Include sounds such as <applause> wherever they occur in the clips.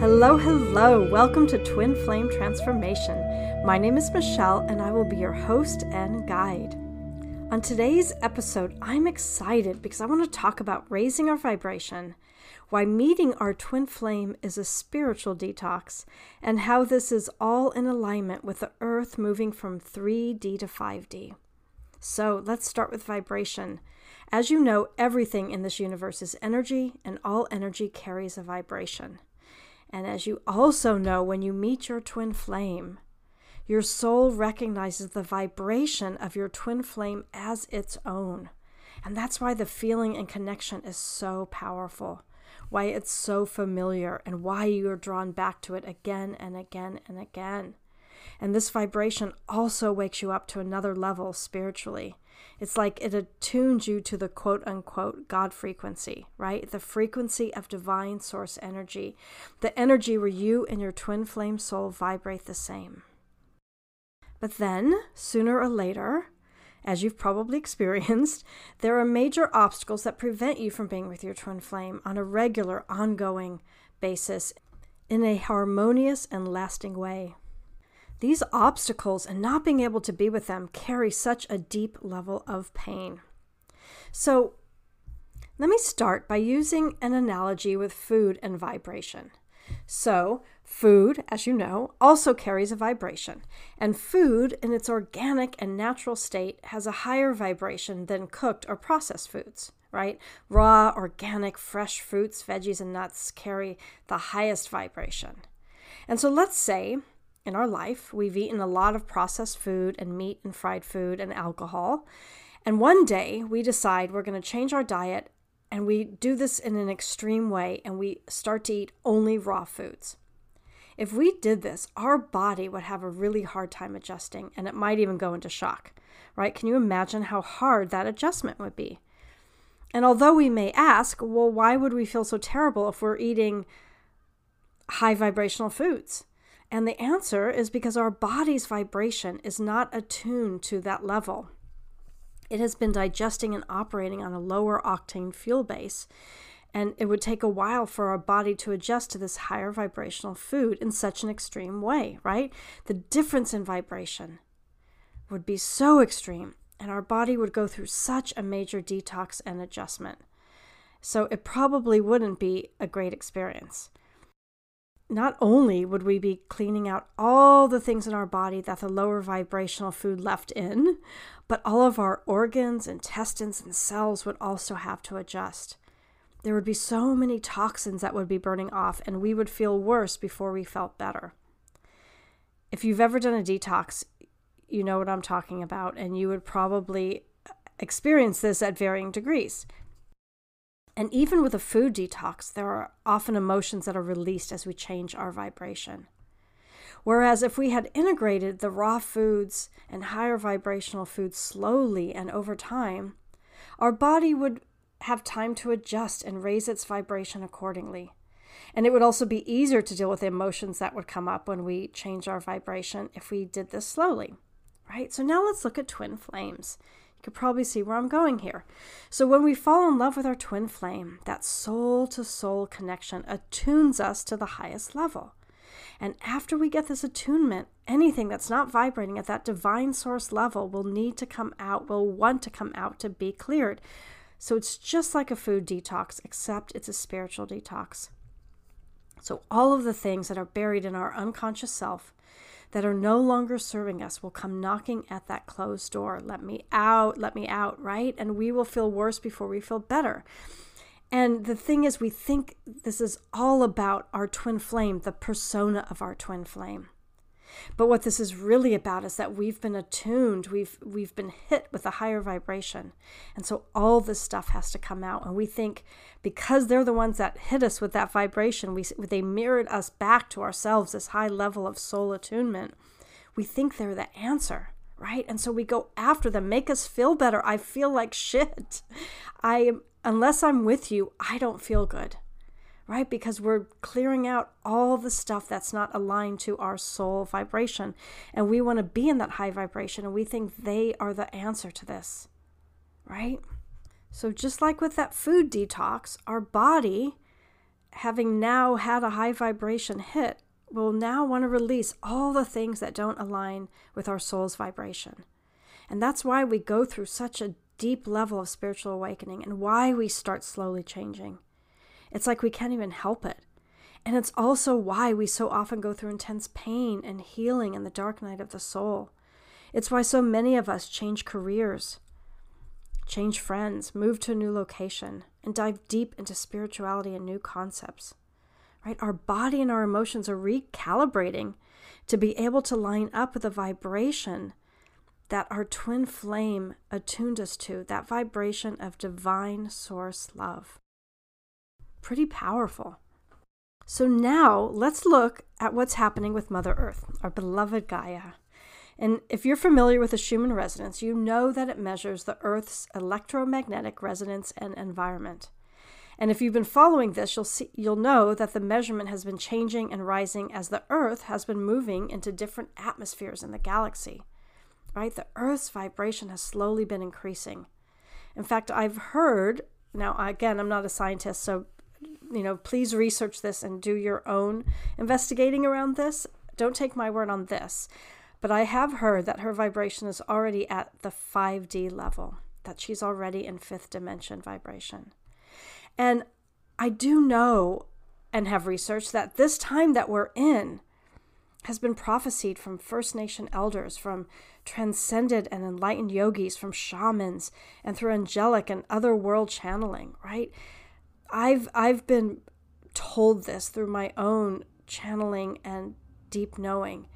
Hello, hello. Welcome to Twin Flame Transformation. My name is Michele, and I will be your host and guide. On today's episode, I'm excited because I want to talk about raising our vibration, why meeting our twin flame is a spiritual detox, and how this is all in alignment with the earth moving from 3D to 5D. So let's start with vibration. As you know, everything in this universe is energy, and all energy carries a vibration. And as you also know, when you meet your twin flame, your soul recognizes the vibration of your twin flame as its own. And that's why the feeling and connection is so powerful, why it's so familiar, and why you're drawn back to it again and again and again. And this vibration also wakes you up to another level spiritually. It's like it attunes you to the quote unquote God frequency, right? The frequency of divine source energy, the energy where you and your twin flame soul vibrate the same. But then, sooner or later, as you've probably <laughs> experienced, there are major obstacles that prevent you from being with your twin flame on a regular, ongoing basis in a harmonious and lasting way. These obstacles and not being able to be with them carry such a deep level of pain. So, let me start by using an analogy with food and vibration. So, food, as you know, also carries a vibration, and food in its organic and natural state has a higher vibration than cooked or processed foods, right? Raw, organic, fresh fruits, veggies, and nuts carry the highest vibration. And so, let's say in our life. We've eaten a lot of processed food and meat and fried food and alcohol. And one day we decide we're going to change our diet and we do this in an extreme way and we start to eat only raw foods. If we did this, our body would have a really hard time adjusting and it might even go into shock, right? Can you imagine how hard that adjustment would be? And although we may ask, well, why would we feel so terrible if we're eating high vibrational foods? And the answer is because our body's vibration is not attuned to that level. It has been digesting and operating on a lower octane fuel base, and it would take a while for our body to adjust to this higher vibrational food in such an extreme way, right? The difference in vibration would be so extreme, and our body would go through such a major detox and adjustment. So it probably wouldn't be a great experience not only would we be cleaning out all the things in our body that the lower vibrational food left in, but all of our organs, intestines, and cells would also have to adjust. There would be so many toxins that would be burning off, and we would feel worse before we felt better. If you've ever done a detox, you know what I'm talking about, and you would probably experience this at varying degrees. And even with a food detox, there are often emotions that are released as we change our vibration. Whereas if we had integrated the raw foods and higher vibrational foods slowly and over time, our body would have time to adjust and raise its vibration accordingly. And it would also be easier to deal with emotions that would come up when we change our vibration if we did this slowly, right? So now let's look at twin flames. You can probably see where I'm going here. So, when we fall in love with our twin flame, that soul to soul connection attunes us to the highest level. And after we get this attunement, anything that's not vibrating at that divine source level will need to come out, will want to come out to be cleared. So, it's just like a food detox, except it's a spiritual detox. So, all of the things that are buried in our unconscious self that are no longer serving us will come knocking at that closed door. Let me out, let me out, right? And we will feel worse before we feel better. And the thing is, we think this is all about our twin flame, the persona of our twin flame. But what this is really about is that we've been attuned, we've we've been hit with a higher vibration. And so all this stuff has to come out and we think because they're the ones that hit us with that vibration, we they mirrored us back to ourselves this high level of soul attunement. We think they're the answer, right? And so we go after them, make us feel better. I feel like shit. I unless I'm with you, I don't feel good right? Because we're clearing out all the stuff that's not aligned to our soul vibration. And we want to be in that high vibration, and we think they are the answer to this, right? So, just like with that food detox, our body having now had a high vibration hit, will now want to release all the things that don't align with our soul's vibration. And that's why we go through such a deep level of spiritual awakening and why we start slowly changing. It's like we can't even help it. And it's also why we so often go through intense pain and healing in the dark night of the soul. It's why so many of us change careers, change friends, move to a new location, and dive deep into spirituality and new concepts. Right? Our body and our emotions are recalibrating to be able to line up with the vibration that our twin flame attuned us to, that vibration of divine source love. Pretty powerful. So now let's look at what's happening with Mother Earth, our beloved Gaia. And if you're familiar with the Schumann resonance, you know that it measures the Earth's electromagnetic resonance and environment. And if you've been following this, you'll see you'll know that the measurement has been changing and rising as the Earth has been moving into different atmospheres in the galaxy. Right? The Earth's vibration has slowly been increasing. In fact, I've heard now again, I'm not a scientist, so you know, please research this and do your own investigating around this. Don't take my word on this. But I have heard that her vibration is already at the 5D level, that she's already in fifth dimension vibration. And I do know and have researched that this time that we're in has been prophesied from First Nation elders, from transcended and enlightened yogis, from shamans, and through angelic and other world channeling, right? I've I've been told this through my own channeling and deep knowing.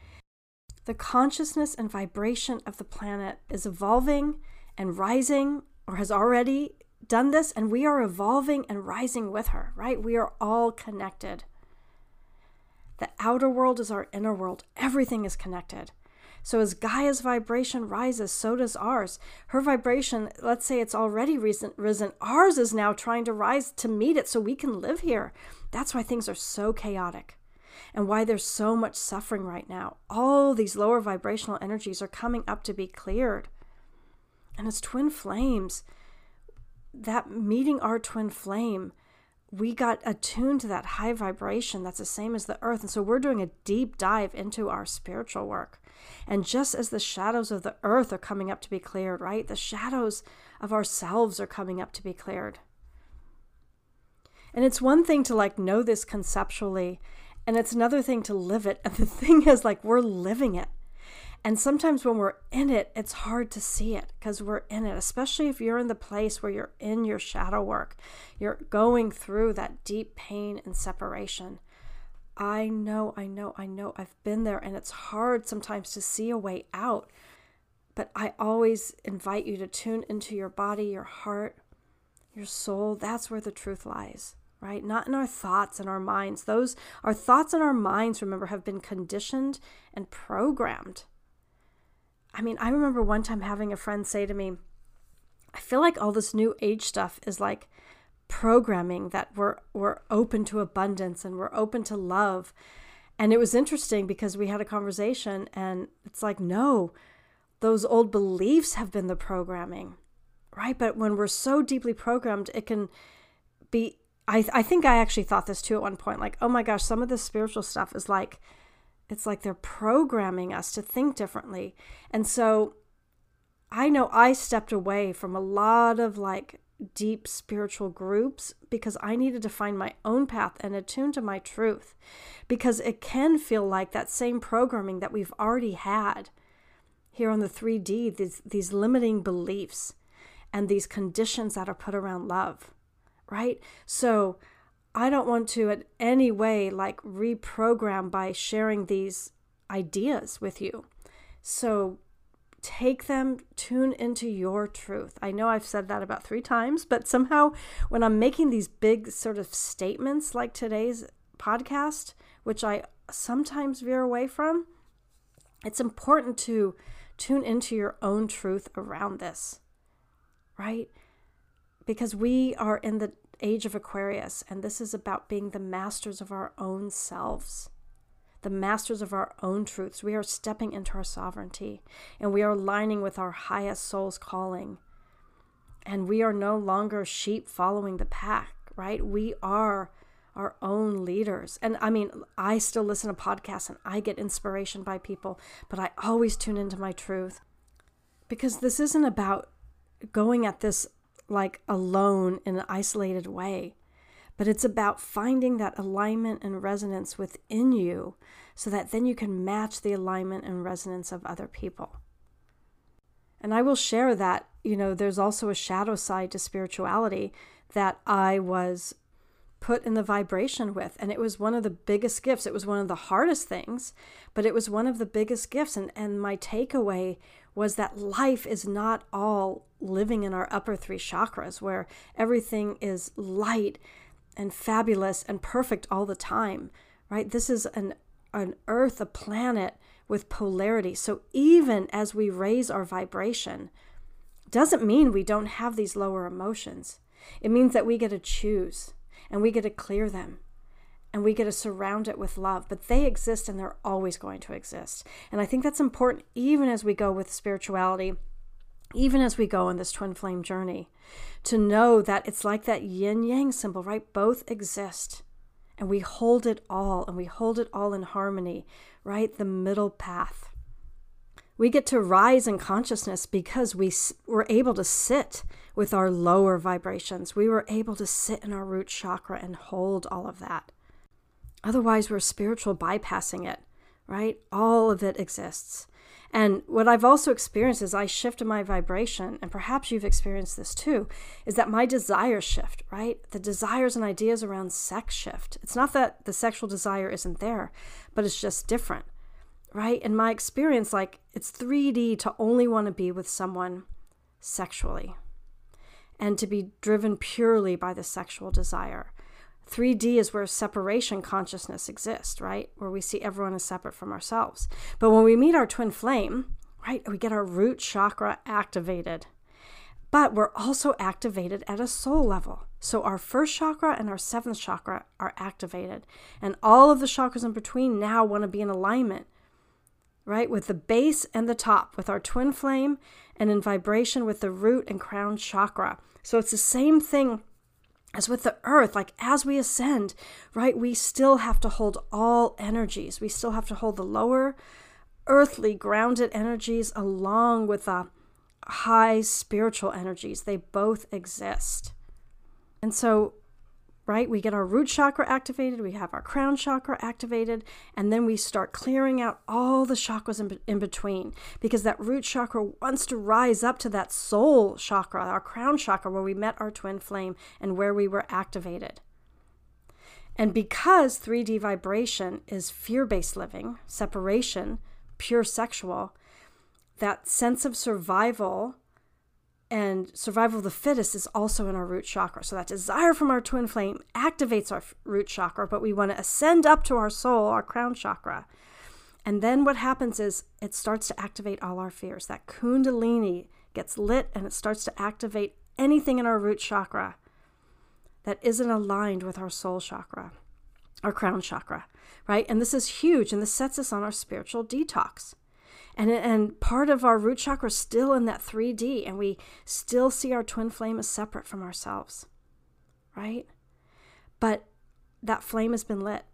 The consciousness and vibration of the planet is evolving and rising or has already done this and we are evolving and rising with her, right? We are all connected. The outer world is our inner world. Everything is connected. So as Gaia's vibration rises, so does ours. Her vibration, let's say it's already risen, risen, ours is now trying to rise to meet it so we can live here. That's why things are so chaotic and why there's so much suffering right now. All these lower vibrational energies are coming up to be cleared. And as twin flames, that meeting our twin flame we got attuned to that high vibration that's the same as the earth. And so we're doing a deep dive into our spiritual work. And just as the shadows of the earth are coming up to be cleared, right? The shadows of ourselves are coming up to be cleared. And it's one thing to like know this conceptually, and it's another thing to live it. <laughs> And the thing is, like, we're living it. And sometimes when we're in it, it's hard to see it because we're in it, especially if you're in the place where you're in your shadow work. You're going through that deep pain and separation. I know, I know, I know, I've been there, and it's hard sometimes to see a way out. But I always invite you to tune into your body, your heart, your soul. That's where the truth lies, right? Not in our thoughts and our minds. Those, our thoughts and our minds, remember, have been conditioned and programmed I mean, I remember one time having a friend say to me, I feel like all this new age stuff is like programming that we're we're open to abundance and we're open to love. And it was interesting because we had a conversation and it's like, no, those old beliefs have been the programming. Right? But when we're so deeply programmed, it can be I I think I actually thought this too at one point like, oh my gosh, some of this spiritual stuff is like it's like they're programming us to think differently. And so I know I stepped away from a lot of like deep spiritual groups because I needed to find my own path and attune to my truth because it can feel like that same programming that we've already had here on the 3D these these limiting beliefs and these conditions that are put around love right so I don't want to in any way like reprogram by sharing these ideas with you. So take them, tune into your truth. I know I've said that about three times, but somehow when I'm making these big sort of statements like today's podcast, which I sometimes veer away from, it's important to tune into your own truth around this, right? Because we are in the age of Aquarius, and this is about being the masters of our own selves, the masters of our own truths. We are stepping into our sovereignty, and we are aligning with our highest soul's calling. And we are no longer sheep following the pack, right? We are our own leaders. And I mean, I still listen to podcasts and I get inspiration by people, but I always tune into my truth because this isn't about going at this like alone in an isolated way, but it's about finding that alignment and resonance within you so that then you can match the alignment and resonance of other people. And I will share that, you know, there's also a shadow side to spirituality that I was put in the vibration with. And it was one of the biggest gifts. It was one of the hardest things, but it was one of the biggest gifts. And, and my takeaway was that life is not all living in our upper three chakras where everything is light and fabulous and perfect all the time, right? This is an, an earth, a planet with polarity. So even as we raise our vibration, doesn't mean we don't have these lower emotions. It means that we get to choose and we get to clear them and we get to surround it with love. But they exist and they're always going to exist. And I think that's important even as we go with spirituality, even as we go on this twin flame journey, to know that it's like that yin yang symbol, right? Both exist and we hold it all and we hold it all in harmony, right? The middle path. We get to rise in consciousness because we were able to sit with our lower vibrations. We were able to sit in our root chakra and hold all of that. Otherwise, we're spiritual bypassing it, right? All of it exists. And what I've also experienced is I shifted my vibration, and perhaps you've experienced this too, is that my desires shift, right? The desires and ideas around sex shift. It's not that the sexual desire isn't there, but it's just different, right? In my experience, like it's 3D to only want to be with someone sexually and to be driven purely by the sexual desire. 3D is where separation consciousness exists, right? Where we see everyone as separate from ourselves. But when we meet our twin flame, right, we get our root chakra activated. But we're also activated at a soul level. So our first chakra and our seventh chakra are activated. And all of the chakras in between now want to be in alignment, right, with the base and the top, with our twin flame and in vibration with the root and crown chakra. So it's the same thing as with the earth, like as we ascend, right, we still have to hold all energies. We still have to hold the lower earthly grounded energies along with the high spiritual energies. They both exist. And so right? We get our root chakra activated, we have our crown chakra activated, and then we start clearing out all the chakras in, in, between because that root chakra wants to rise up to that soul chakra, our crown chakra, where we met our twin flame and where we were activated. And because 3D vibration is fear based living, separation, pure sexual, that sense of survival and survival of the fittest is also in our root chakra. So that desire from our twin flame activates our root chakra, but we want to ascend up to our soul, our crown chakra. And then what happens is it starts to activate all our fears. That kundalini gets lit and it starts to activate anything in our root chakra that isn't aligned with our soul chakra, our crown chakra, right? And this is huge and this sets us on our spiritual detox and and part of our root chakra is still in that 3D and we still see our twin flame as separate from ourselves. Right? But that flame has been lit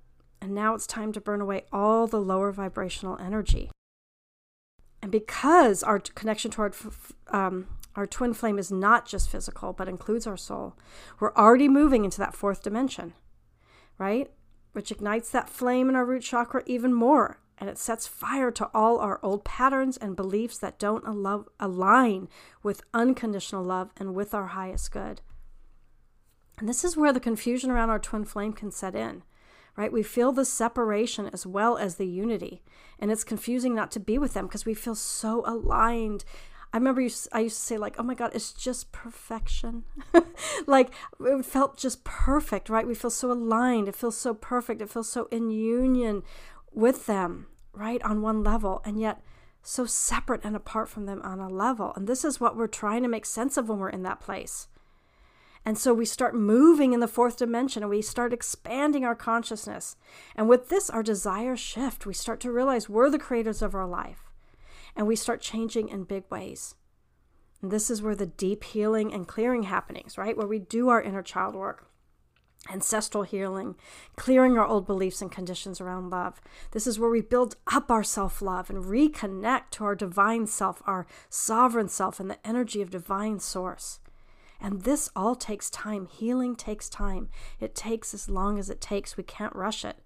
and now it's time to burn away all the lower vibrational energy. And because our connection to our, um, our twin flame is not just physical, but includes our soul, we're already moving into that fourth dimension, right? Which ignites that flame in our root chakra even more and it sets fire to all our old patterns and beliefs that don't al- align with unconditional love and with our highest good. And this is where the confusion around our twin flame can set in, right? We feel the separation as well as the unity, and it's confusing not to be with them because we feel so aligned. I remember I used to say, like, oh my God, it's just perfection. <laughs> like, it felt just perfect, right? We feel so aligned. It feels so perfect. It feels so in union with them, right, on one level, and yet so separate and apart from them on a level. And this is what we're trying to make sense of when we're in that place. And so we start moving in the fourth dimension and we start expanding our consciousness. And with this, our desires shift. We start to realize we're the creators of our life and we start changing in big ways. And this is where the deep healing and clearing happenings, right? Where we do our inner child work ancestral healing, clearing our old beliefs and conditions around love. This is where we build up our self love and reconnect to our divine self, our sovereign self, and the energy of divine source. And this all takes time. Healing takes time. It takes as long as it takes. We can't rush it.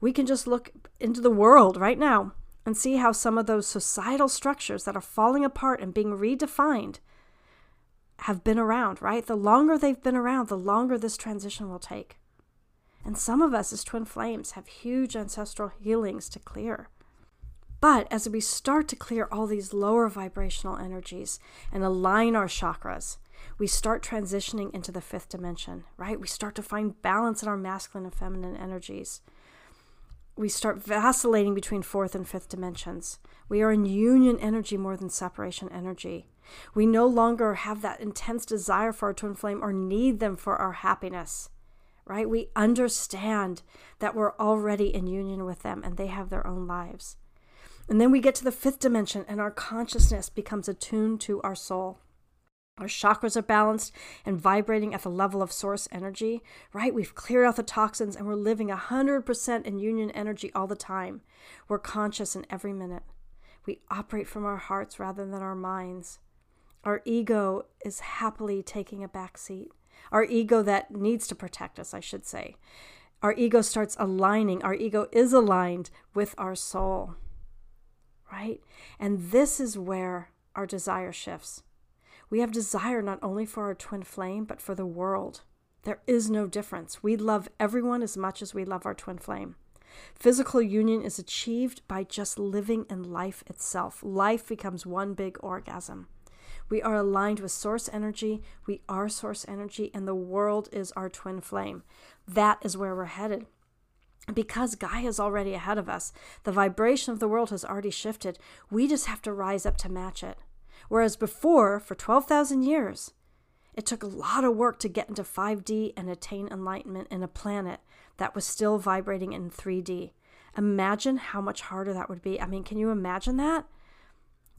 We can just look into the world right now and see how some of those societal structures that are falling apart and being redefined have been around, right? The longer they've been around, the longer this transition will take. And some of us as twin flames have huge ancestral healings to clear. But as we start to clear all these lower vibrational energies and align our chakras, we start transitioning into the fifth dimension, right? We start to find balance in our masculine and feminine energies. We start vacillating between fourth and fifth dimensions. We are in union energy more than separation energy. We no longer have that intense desire for our twin flame or need them for our happiness, right? We understand that we're already in union with them and they have their own lives. And then we get to the fifth dimension and our consciousness becomes attuned to our soul. Our chakras are balanced and vibrating at the level of source energy, right? We've cleared out the toxins and we're living 100% in union energy all the time. We're conscious in every minute. We operate from our hearts rather than our minds. Our ego is happily taking a back seat. Our ego that needs to protect us, I should say. Our ego starts aligning. Our ego is aligned with our soul, right? And this is where our desire shifts. We have desire not only for our twin flame, but for the world. There is no difference. We love everyone as much as we love our twin flame. Physical union is achieved by just living in life itself. Life becomes one big orgasm. We are aligned with source energy. We are source energy, and the world is our twin flame. That is where we're headed. Because Gaia is already ahead of us, the vibration of the world has already shifted. We just have to rise up to match it. Whereas before, for 12,000 years, it took a lot of work to get into 5D and attain enlightenment in a planet that was still vibrating in 3D. Imagine how much harder that would be. I mean, can you imagine that?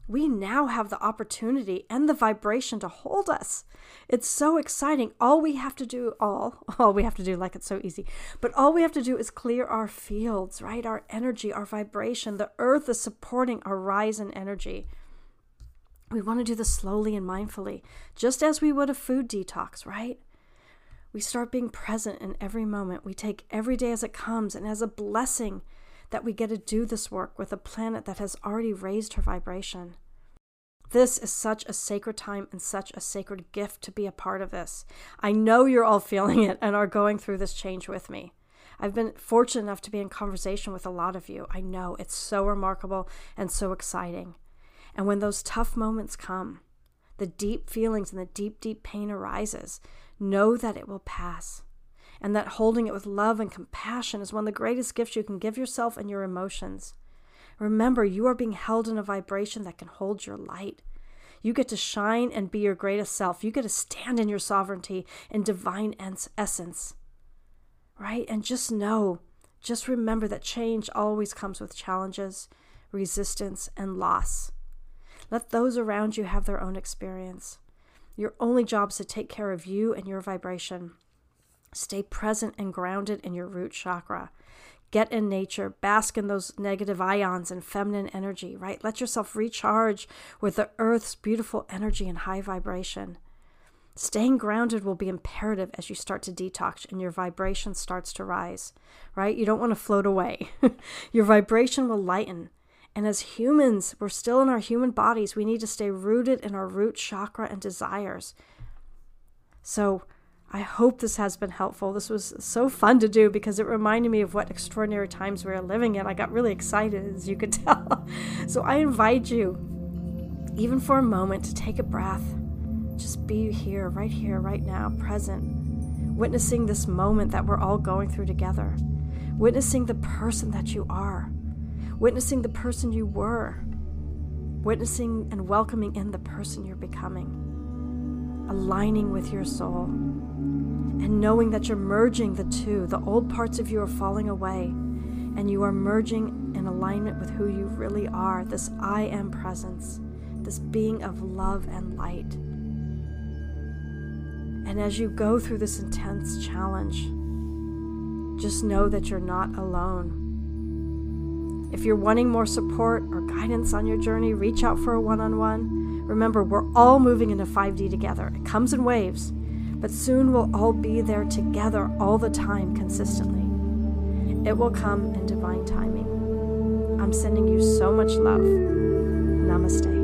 We now have the opportunity and the vibration to hold us. It's so exciting. All we have to do, all, <laughs> all we have to do, like it's so easy, but all we have to do is clear our fields, right? Our energy, our vibration. The earth is supporting our rise in energy. We want to do this slowly and mindfully, just as we would a food detox, right? We start being present in every moment. We take every day as it comes and as a blessing that we get to do this work with a planet that has already raised her vibration. This is such a sacred time and such a sacred gift to be a part of this. I know you're all feeling it and are going through this change with me. I've been fortunate enough to be in conversation with a lot of you. I know it's so remarkable and so exciting. And when those tough moments come, the deep feelings and the deep, deep pain arises, know that it will pass and that holding it with love and compassion is one of the greatest gifts you can give yourself and your emotions. Remember, you are being held in a vibration that can hold your light. You get to shine and be your greatest self. You get to stand in your sovereignty and divine essence. Right? And just know, just remember that change always comes with challenges, resistance, and loss. Let those around you have their own experience. Your only job is to take care of you and your vibration. Stay present and grounded in your root chakra. Get in nature, bask in those negative ions and feminine energy, right? Let yourself recharge with the earth's beautiful energy and high vibration. Staying grounded will be imperative as you start to detox and your vibration starts to rise, right? You don't want to float away. <laughs> your vibration will lighten. And as humans, we're still in our human bodies. We need to stay rooted in our root chakra and desires. So, I hope this has been helpful. This was so fun to do because it reminded me of what extraordinary times we are living in. I got really excited, as you could <laughs> tell. so I invite you, even for a moment, to take a breath. Just be here, right here, right now, present, witnessing this moment that we're all going through together, witnessing the person that you are, witnessing the person you were, witnessing and welcoming in the person you're becoming, aligning with your soul and knowing that you're merging the two. The old parts of you are falling away, and you are merging in alignment with who you really are this I am presence, this being of love and light. And as you go through this intense challenge, just know that you're not alone. If you're wanting more support or guidance on your journey, reach out for a one on one. Remember, we're all moving into 5D together. It comes in waves, but soon we'll all be there together all the time consistently. It will come in divine timing. I'm sending you so much love. Namaste.